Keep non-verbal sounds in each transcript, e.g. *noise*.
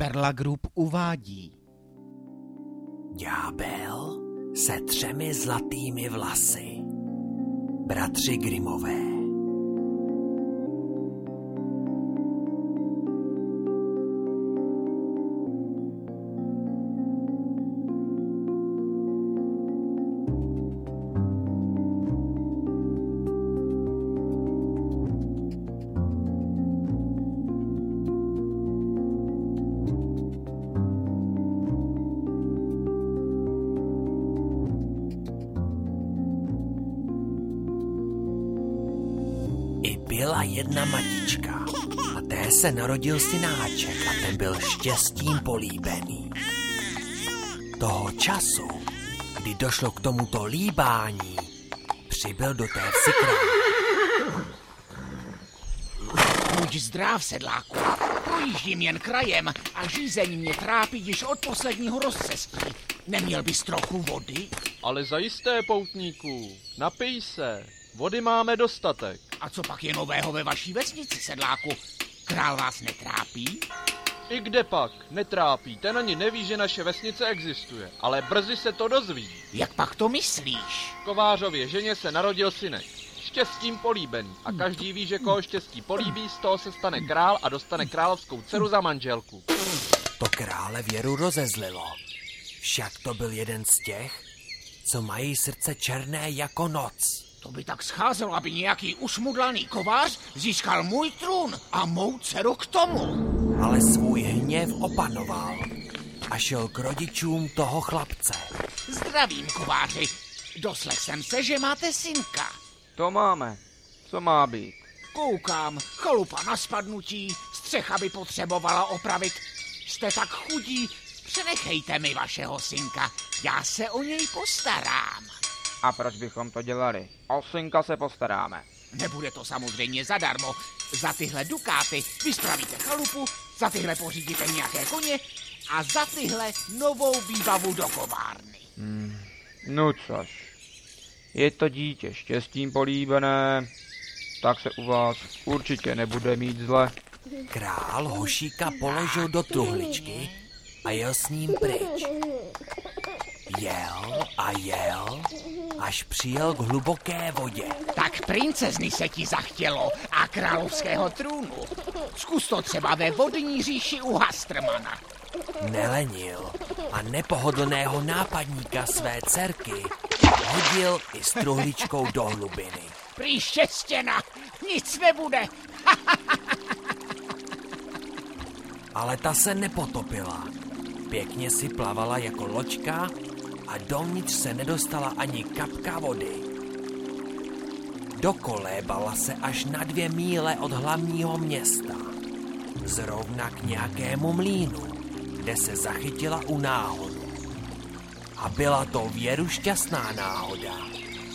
Perla Group uvádí. Ďábel se třemi zlatými vlasy. Bratři Grimové. Se narodil synáček a ten byl štěstím políbený. Toho času, kdy došlo k tomuto líbání, přibyl do té vsi. Buď zdrav, sedláku. Projíždím jen krajem a žízeň mě trápí již od posledního rozcestí. Neměl bys trochu vody? Ale zajisté, poutníků, napij se. Vody máme dostatek. A co pak je nového ve vaší vesnici, sedláku? Král vás netrápí? I kde pak? Netrápí. Ten ani neví, že naše vesnice existuje. Ale brzy se to dozví. Jak pak to myslíš? Kovářově ženě se narodil synek. Štěstím políbený. A každý ví, že koho štěstí políbí, z toho se stane král a dostane královskou dceru za manželku. To krále věru rozezlilo. Však to byl jeden z těch, co mají srdce černé jako noc. To by tak scházelo, aby nějaký ušmudlaný kovář získal můj trůn a mou dceru k tomu. Ale svůj hněv opanoval a šel k rodičům toho chlapce. Zdravím, kováři. Doslech jsem se, že máte synka. To máme. Co má být? Koukám, chalupa na spadnutí, střecha by potřebovala opravit. Jste tak chudí, přenechejte mi vašeho synka, já se o něj postarám. A proč bychom to dělali? O synka se postaráme. Nebude to samozřejmě zadarmo. Za tyhle dukáty vyspravíte chalupu, za tyhle pořídíte nějaké koně a za tyhle novou výbavu do kovárny. Hmm. No což. Je to dítě štěstím políbené, tak se u vás určitě nebude mít zle. Král hošíka položil do truhličky a jel s ním pryč. Jel a jel, až přijel k hluboké vodě. Tak princezny se ti zachtělo a královského trůnu. Zkus to třeba ve vodní říši u Hastrmana. Nelenil a nepohodlného nápadníka své dcerky hodil i s truhličkou do hlubiny. Prý štěstěna, nic nebude. *laughs* Ale ta se nepotopila. Pěkně si plavala jako loďka a dovnitř se nedostala ani kapka vody. Dokolébala se až na dvě míle od hlavního města. Zrovna k nějakému mlínu, kde se zachytila u náhodu. A byla to věru šťastná náhoda,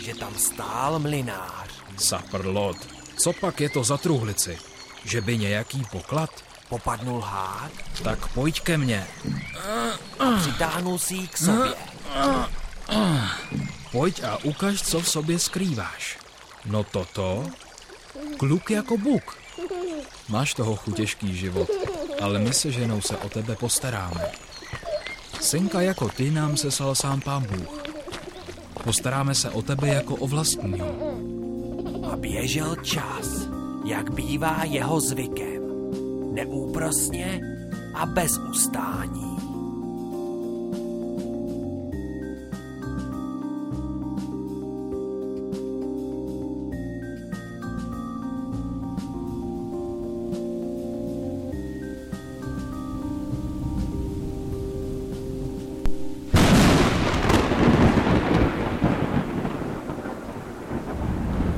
že tam stál mlinář. Saprlot, co pak je to za truhlici? Že by nějaký poklad? Popadnul hád? Tak pojď ke mně. A přitáhnul si ji k sobě. Pojď a ukaž, co v sobě skrýváš. No toto? Kluk jako buk. Máš toho chutěžký život, ale my se ženou se o tebe postaráme. Synka jako ty nám sal sám pán Bůh. Postaráme se o tebe jako o vlastního. A běžel čas, jak bývá jeho zvykem. Neúprosně a bez ustání.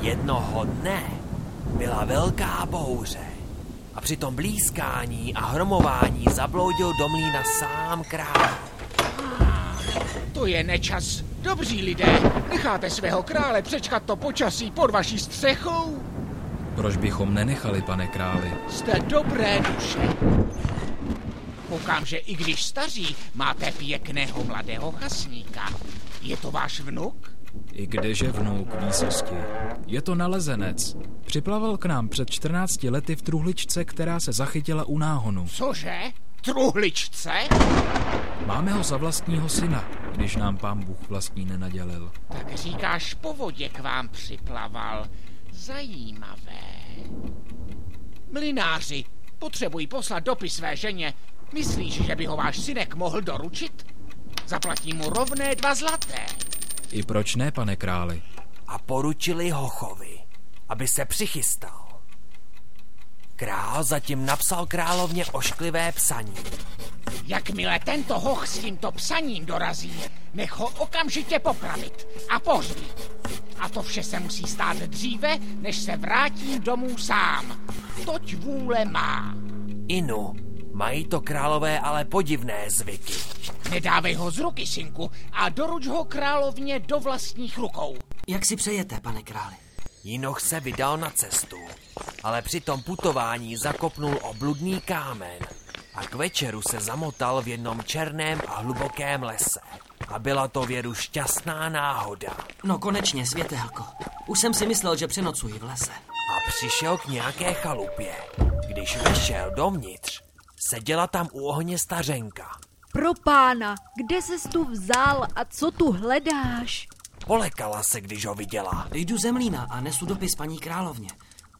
Jednoho dne byla velká bouře a při tom blízkání a hromování zabloudil do mlína sám král. To je nečas. Dobří lidé, necháte svého krále přečkat to počasí pod vaší střechou? Proč bychom nenechali, pane králi? Jste dobré duše. Koukám, že i když staří, máte pěkného mladého chasníka. Je to váš vnuk? I kdeže vnuk výsosti. Je to nalezenec. Připlaval k nám před 14 lety v truhličce, která se zachytila u náhonu. Cože? truhličce? Máme ho za vlastního syna, když nám pán Bůh vlastní nenadělil. Tak říkáš, po vodě k vám připlaval. Zajímavé. Mlináři, potřebují poslat dopis své ženě. Myslíš, že by ho váš synek mohl doručit? Zaplatím mu rovné dva zlaté. I proč ne, pane králi? A poručili Hochovi, aby se přichystal. Král zatím napsal královně ošklivé psaní. Jakmile tento hoch s tímto psaním dorazí, nech ho okamžitě popravit a pohřbít. A to vše se musí stát dříve, než se vrátím domů sám. Toť vůle má. Inu, mají to králové ale podivné zvyky. Nedávej ho z ruky, synku, a doruč ho královně do vlastních rukou. Jak si přejete, pane králi? Jinoch se vydal na cestu, ale při tom putování zakopnul obludný kámen a k večeru se zamotal v jednom černém a hlubokém lese. A byla to věru šťastná náhoda. No konečně, světelko. Už jsem si myslel, že přenocuji v lese. A přišel k nějaké chalupě. Když vešel dovnitř, seděla tam u ohně stařenka. Pro pána, kde ses tu vzal a co tu hledáš? Polekala se, když ho viděla. Jdu ze mlína a nesu dopis paní královně,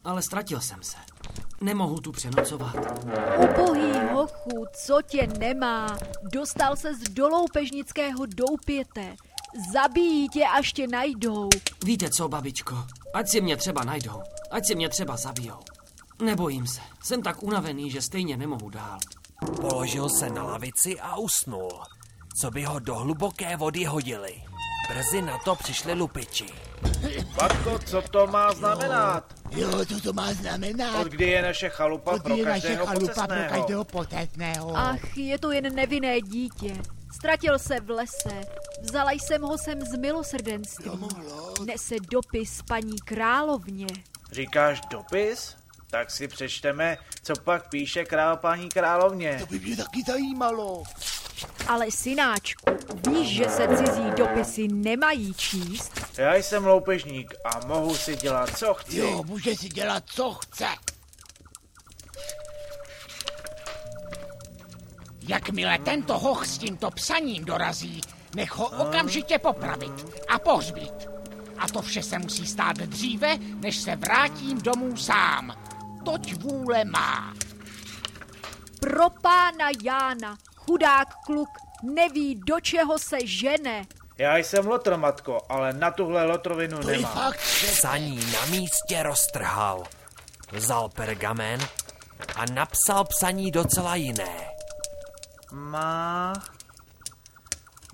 ale ztratil jsem se. Nemohu tu přenocovat. Ubohý hochu, co tě nemá? Dostal se z doloupežnického doupěte. Zabijí tě, až tě najdou. Víte co, babičko? Ať si mě třeba najdou, ať si mě třeba zabijou. Nebojím se, jsem tak unavený, že stejně nemohu dál. Položil se na lavici a usnul, co by ho do hluboké vody hodili. Brzy na to přišli lupiči. Patko, co to má znamenat? Jo, co to má znamenat? Od kdy je naše chalupa pro každého pocestného? potestného. Ach, je to jen nevinné dítě. Ztratil se v lese. Vzala jsem ho sem z milosrdenství. Nese dopis paní královně. Říkáš dopis? Tak si přečteme, co pak píše král paní královně. by mě taky zajímalo. Ale synáčku, víš, že se cizí dopisy nemají číst? Já jsem loupežník a mohu si dělat, co chci. Jo, může si dělat, co chce. Jakmile tento hoch s tímto psaním dorazí, nech ho okamžitě popravit a pohřbít. A to vše se musí stát dříve, než se vrátím domů sám. Toť vůle má. Pro pána Jána, chudák kluk, neví, do čeho se žene. Já jsem lotr, matko, ale na tuhle lotrovinu To je nemám. fakt, že... Psaní na místě roztrhal. Vzal pergamen a napsal psaní docela jiné. Má,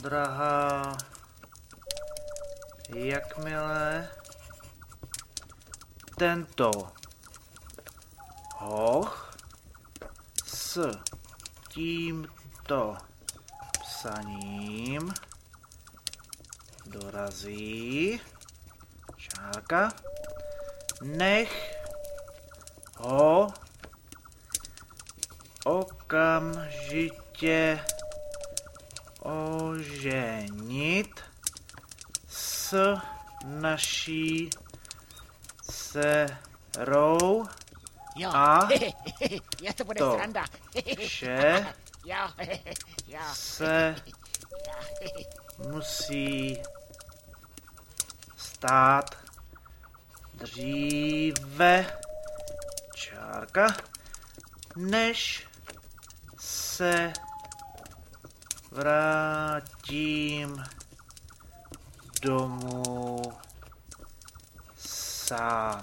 drahá, jakmile tento hoch s tímto psaním dorazí, čárka, nech ho okamžitě oženit s naší dcerou Jo, A? *laughs* já to bude To. sranda. vše *laughs* jo, *laughs* jo. se musí stát dříve čárka, než se vrátím domů sám.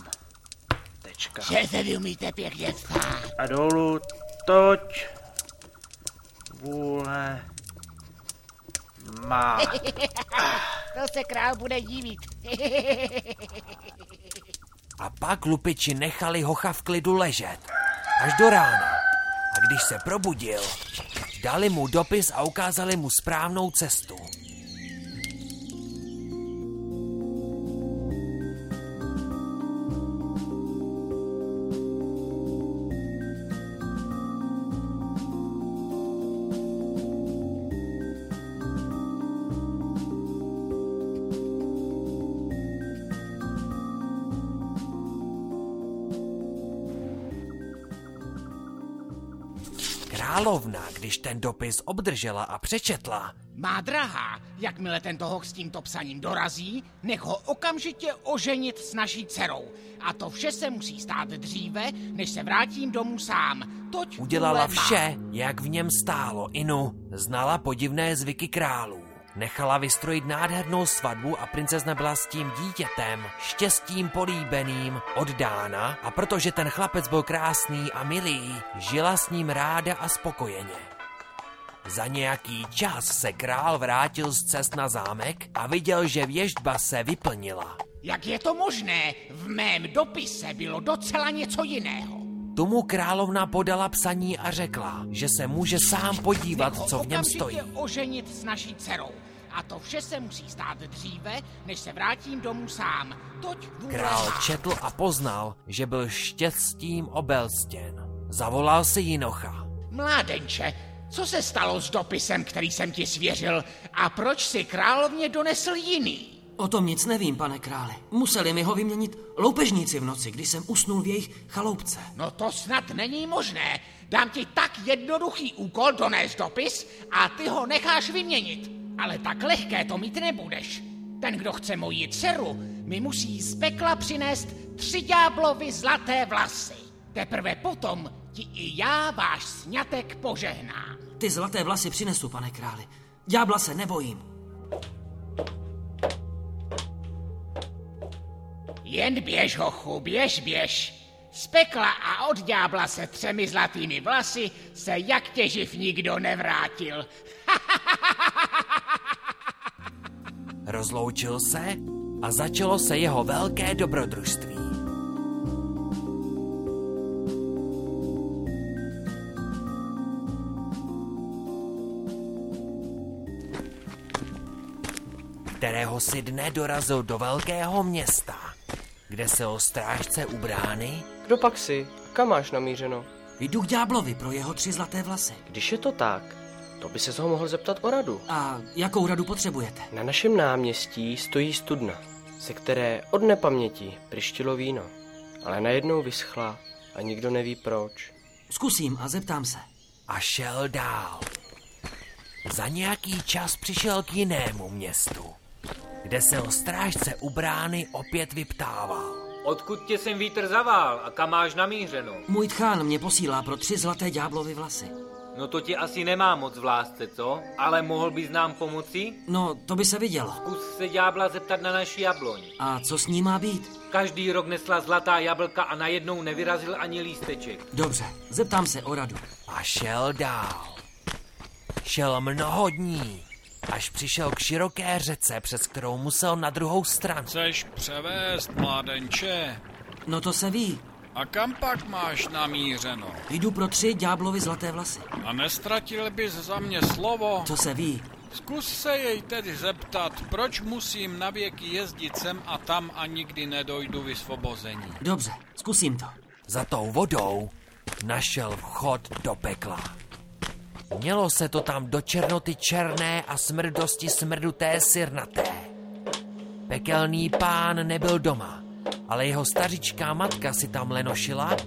Tečka. Že se vy umíte pěkně psát. A dolů toť vůle má. *laughs* To se král bude divit. A pak lupiči nechali hocha v klidu ležet. Až do rána. A když se probudil, dali mu dopis a ukázali mu správnou cestu. Královna, když ten dopis obdržela a přečetla, Má drahá, jakmile tento hoch s tímto psaním dorazí, nech ho okamžitě oženit s naší dcerou. A to vše se musí stát dříve, než se vrátím domů sám. Toť udělala vše, jak v něm stálo. Inu znala podivné zvyky králů. Nechala vystrojit nádhernou svatbu a princezna byla s tím dítětem, štěstím políbeným, oddána a protože ten chlapec byl krásný a milý, žila s ním ráda a spokojeně. Za nějaký čas se král vrátil z cest na zámek a viděl, že věžba se vyplnila. Jak je to možné? V mém dopise bylo docela něco jiného. Tomu královna podala psaní a řekla, že se může sám podívat, co v něm stojí. oženit s naší dcerou. A to vše se musí stát dříve, než se vrátím domů sám. Toť Král četl a poznal, že byl štěstím obelstěn. Zavolal si Jinocha. Mládenče, co se stalo s dopisem, který jsem ti svěřil a proč si královně donesl jiný? O tom nic nevím, pane králi. Museli mi ho vyměnit loupežníci v noci, když jsem usnul v jejich chaloupce. No to snad není možné. Dám ti tak jednoduchý úkol donést dopis a ty ho necháš vyměnit. Ale tak lehké to mít nebudeš. Ten, kdo chce moji dceru, mi musí z pekla přinést tři ďáblovy zlaté vlasy. Teprve potom ti i já váš sňatek požehnám. Ty zlaté vlasy přinesu, pane králi. Ďábla se nebojím. Jen běž, hochu, běž, běž. Z pekla a od ďábla se třemi zlatými vlasy se jak těživ nikdo nevrátil. *laughs* Rozloučil se a začalo se jeho velké dobrodružství. Kterého si dne dorazil do velkého města, kde se o strážce u brány Kdo pak si? Kam máš namířeno? Jdu k ďáblovi pro jeho tři zlaté vlasy. Když je to tak, to by se ho mohl zeptat o radu. A jakou radu potřebujete? Na našem náměstí stojí studna, ze které od nepaměti prištilo víno. Ale najednou vyschla a nikdo neví proč. Zkusím a zeptám se. a šel dál. Za nějaký čas přišel k jinému městu, kde se o strážce u brány opět vyptával. Odkud tě sem vítr zavál a kam máš namířeno? Můj tchán mě posílá pro tři zlaté ďáblovy vlasy. No to ti asi nemá moc v lásce, co? Ale mohl bys nám pomoci? No, to by se vidělo. Zkus se ďábla zeptat na naši jabloň. A co s ní má být? Každý rok nesla zlatá jablka a najednou nevyrazil ani lísteček. Dobře, zeptám se o radu. A šel dál. Šel mnoho dní, až přišel k široké řece, přes kterou musel na druhou stranu. Chceš převést, mládenče? No to se ví. A kam pak máš namířeno? Jdu pro tři ďáblovy zlaté vlasy. A nestratil bys za mě slovo? To se ví. Zkus se jej tedy zeptat, proč musím navěky jezdit sem a tam a nikdy nedojdu vysvobození. Dobře, zkusím to. Za tou vodou našel vchod do pekla. Mělo se to tam do černoty černé a smrdosti smrduté sirnaté. Pekelný pán nebyl doma, ale jeho stařičká matka si tam lenošila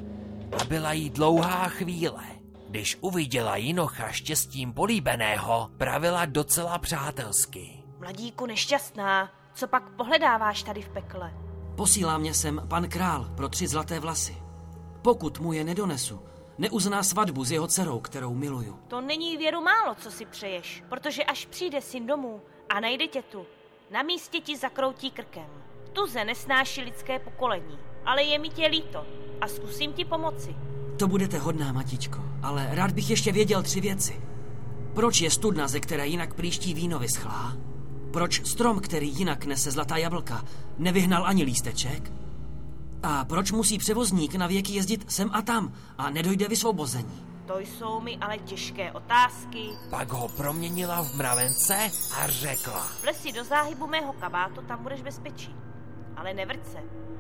a byla jí dlouhá chvíle. Když uviděla Jinocha štěstím políbeného, pravila docela přátelsky. Mladíku nešťastná, co pak pohledáváš tady v pekle? Posílá mě sem pan král pro tři zlaté vlasy. Pokud mu je nedonesu, neuzná svatbu s jeho dcerou, kterou miluju. To není věru málo, co si přeješ, protože až přijde syn domů a najde tě tu, na místě ti zakroutí krkem. Tuze nesnáší lidské pokolení, ale je mi tě líto a zkusím ti pomoci. To budete hodná, matičko, ale rád bych ještě věděl tři věci. Proč je studna, ze které jinak příští víno vyschlá? Proč strom, který jinak nese zlatá jablka, nevyhnal ani lísteček? A proč musí převozník na věky jezdit sem a tam a nedojde vysvobození? To jsou mi ale těžké otázky. Pak ho proměnila v mravence a řekla. Vlez si do záhybu mého kabátu, tam budeš bezpečí. Ale nevrť se.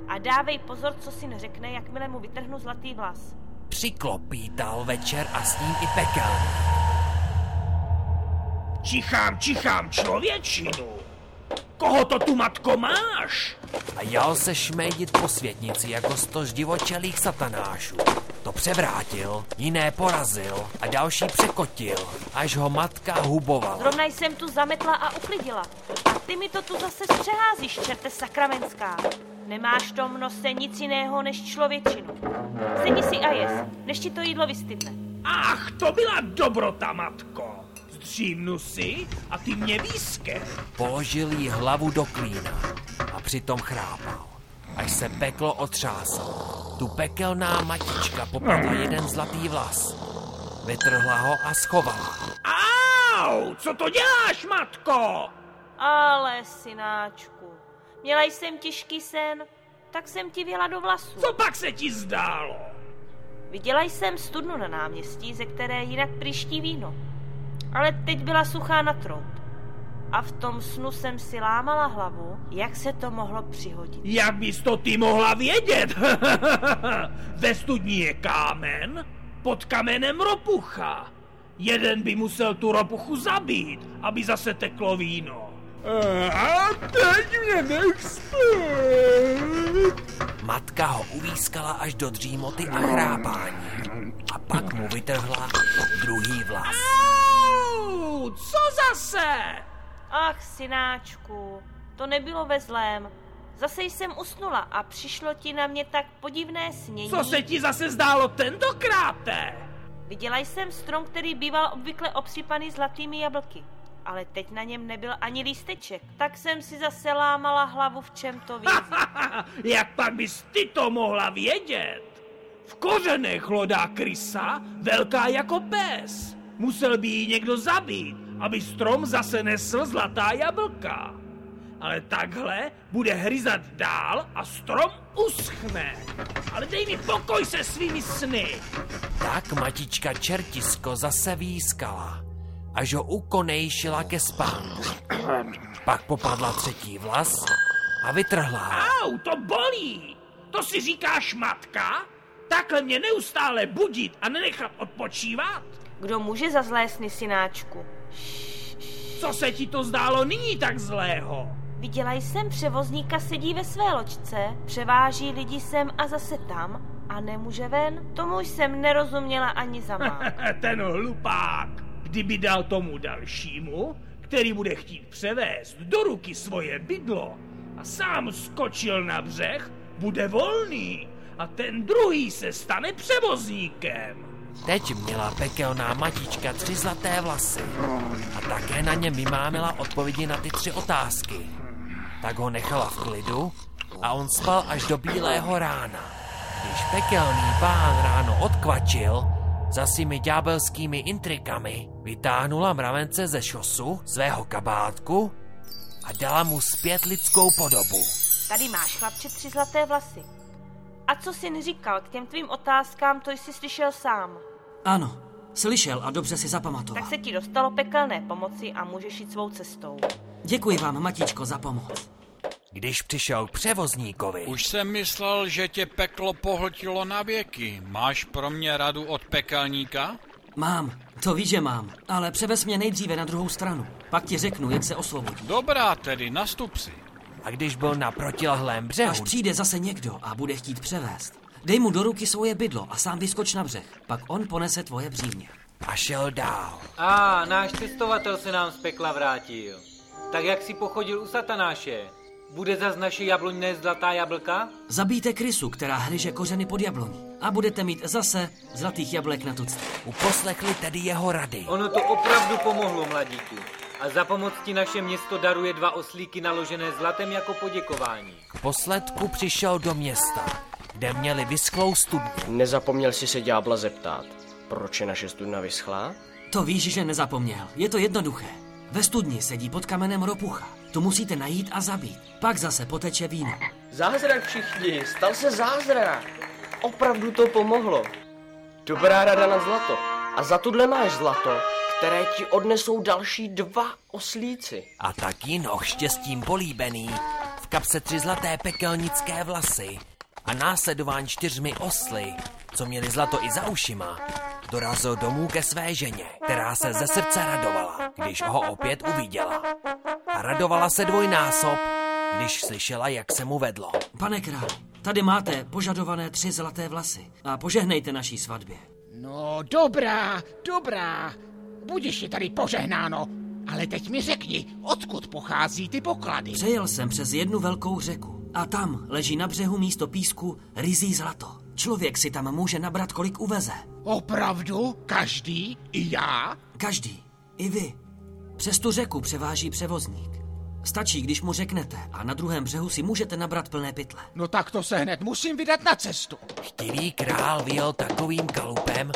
A dávej pozor, co si neřekne, jakmile mu vytrhnu zlatý vlas. Přiklopítal večer a s ním i pekel. Čichám, čichám, člověčinu. Koho to tu, matko, máš? A jel se šmejdit po světnici jako sto divočelých satanášů. To převrátil, jiné porazil a další překotil, až ho matka hubovala. Zrovna jsem tu zametla a uklidila. A ty mi to tu zase přeházíš, čerte sakramenská. Nemáš v tom nose nic jiného než člověčinu. Sedni si a jes, než ti to jídlo vystydne. Ach, to byla dobrota, matko. Zdřímnu si a ty mě výske. Položil jí hlavu do klína přitom chrápal, až se peklo otřáslo. Tu pekelná matička popadla jeden zlatý vlas. Vytrhla ho a schovala. Au, co to děláš, matko? Ale, synáčku, měla jsem těžký sen, tak jsem ti věla do vlasů. Co pak se ti zdálo? Viděla jsem studnu na náměstí, ze které jinak příští víno. Ale teď byla suchá na trout. A v tom snu jsem si lámala hlavu, jak se to mohlo přihodit. Jak bys to ty mohla vědět? *laughs* Ve studni je kámen, pod kamenem ropucha. Jeden by musel tu ropuchu zabít, aby zase teklo víno. A teď mě nech spát. Matka ho uvískala až do dřímoty a chrápání. A pak mu vytrhla druhý vlas. Au, co zase? Ach, synáčku, to nebylo ve zlém. Zase jsem usnula a přišlo ti na mě tak podivné snění. Co se ti zase zdálo tentokráte? Viděla jsem strom, který býval obvykle obsypaný zlatými jablky. Ale teď na něm nebyl ani lísteček, tak jsem si zase lámala hlavu, v čem to víc. *laughs* Jak pak bys ty to mohla vědět? V kořenech hlodá krysa, velká jako pes. Musel by ji někdo zabít, aby strom zase nesl zlatá jablka. Ale takhle bude hryzat dál a strom uschne. Ale dej mi pokoj se svými sny. Tak matička čertisko zase výskala, až ho ukonejšila ke spánku. Pak popadla třetí vlas a vytrhla. Au, to bolí. To si říkáš matka? Takhle mě neustále budit a nenechat odpočívat? Kdo může za zlé sny, synáčku? Co se ti to zdálo nyní tak zlého? Viděla jsem převozníka sedí ve své loďce, převáží lidi sem a zase tam a nemůže ven. Tomu jsem nerozuměla ani za. *laughs* Ten hlupák, kdyby dal tomu dalšímu, který bude chtít převést do ruky svoje bydlo a sám skočil na břeh, bude volný a ten druhý se stane převozníkem. Teď měla pekelná matička tři zlaté vlasy a také na něm vymámila odpovědi na ty tři otázky. Tak ho nechala v klidu a on spal až do bílého rána. Když pekelný pán ráno odkvačil, za svými ďábelskými intrikami vytáhnula mravence ze šosu, svého kabátku a dala mu zpět lidskou podobu. Tady máš, chlapče, tři zlaté vlasy. A co jsi neříkal k těm tvým otázkám, to jsi slyšel sám. Ano, slyšel a dobře si zapamatoval. Tak se ti dostalo pekelné pomoci a můžeš jít svou cestou. Děkuji vám, matičko, za pomoc. Když přišel k převozníkovi, Už jsem myslel, že tě peklo pohltilo na věky. Máš pro mě radu od pekelníka? Mám, to víš, že mám, ale převez mě nejdříve na druhou stranu. Pak ti řeknu, jak se osvobodit. Dobrá tedy, nastup si. A když byl na protilehlém břehu, Až přijde zase někdo a bude chtít převést, dej mu do ruky svoje bydlo a sám vyskoč na břeh. Pak on ponese tvoje břímě. a šel dál. A náš cestovatel se nám z pekla vrátil. Tak jak si pochodil u satanáše? Bude zas naše jabloňné zlatá jablka? Zabijte krysu, která hryže kořeny pod jabloní a budete mít zase zlatých jablek na tucty. Uposlechli tedy jeho rady. Ono to opravdu pomohlo, mladíku. A za pomoc ti naše město daruje dva oslíky naložené zlatem jako poděkování. K posledku přišel do města, kde měli vyschlou studnu. Nezapomněl si se ďábla zeptat, proč je naše studna vyschlá? To víš, že nezapomněl. Je to jednoduché. Ve studni sedí pod kamenem ropucha. Tu musíte najít a zabít. Pak zase poteče víno. Zázrak všichni, stal se zázrak. Opravdu to pomohlo. Dobrá rada na zlato. A za tuhle máš zlato, které ti odnesou další dva oslíci. A tak Jinoch štěstím políbený, v kapse tři zlaté pekelnické vlasy a následován čtyřmi osly, co měli zlato i za ušima, dorazil domů ke své ženě, která se ze srdce radovala, když ho opět uviděla. A radovala se dvojnásob, když slyšela, jak se mu vedlo. Pane králi, Tady máte požadované tři zlaté vlasy a požehnejte naší svatbě. No, dobrá, dobrá. Budiš je tady požehnáno. Ale teď mi řekni, odkud pochází ty poklady? Přejel jsem přes jednu velkou řeku a tam leží na břehu místo písku rizí zlato. Člověk si tam může nabrat, kolik uveze. Opravdu? Každý? I já? Každý. I vy. Přes tu řeku převáží převozník. Stačí, když mu řeknete a na druhém břehu si můžete nabrat plné pytle. No tak to se hned musím vydat na cestu. Chtivý král vyjel takovým kalupem,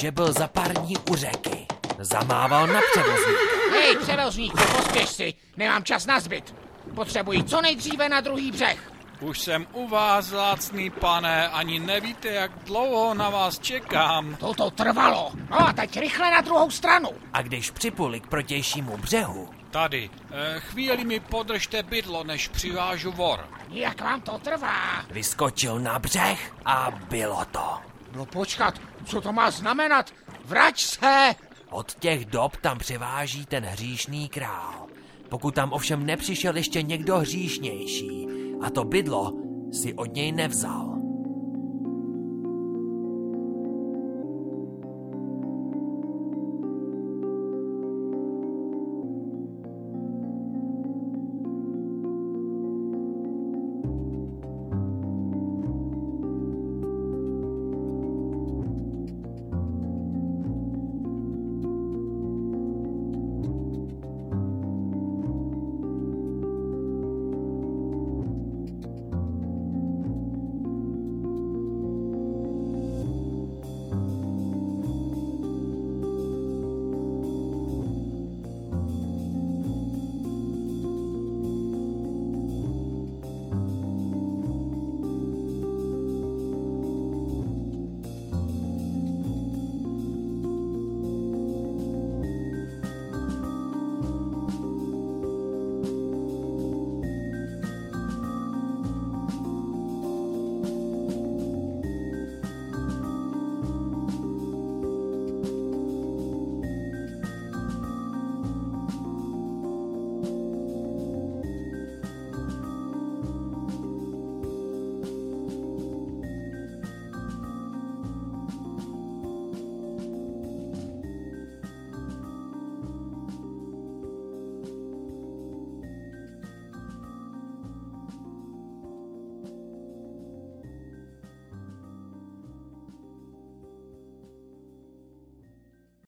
že byl za pár dní u řeky. Zamával na převozníka. Hej, převozníku, pospěš si. Nemám čas na zbyt. Potřebuji co nejdříve na druhý břeh. Už jsem u vás, lácný pane, ani nevíte, jak dlouho na vás čekám. To to trvalo. No a teď rychle na druhou stranu. A když připuli k protějšímu břehu, Tady, eh, chvíli mi podržte bydlo, než přivážu vor. Jak vám to trvá? vyskočil na břeh a bylo to. No počkat, co to má znamenat? Vrať se! Od těch dob tam převáží ten hříšný král. Pokud tam ovšem nepřišel ještě někdo hříšnější a to bydlo si od něj nevzal.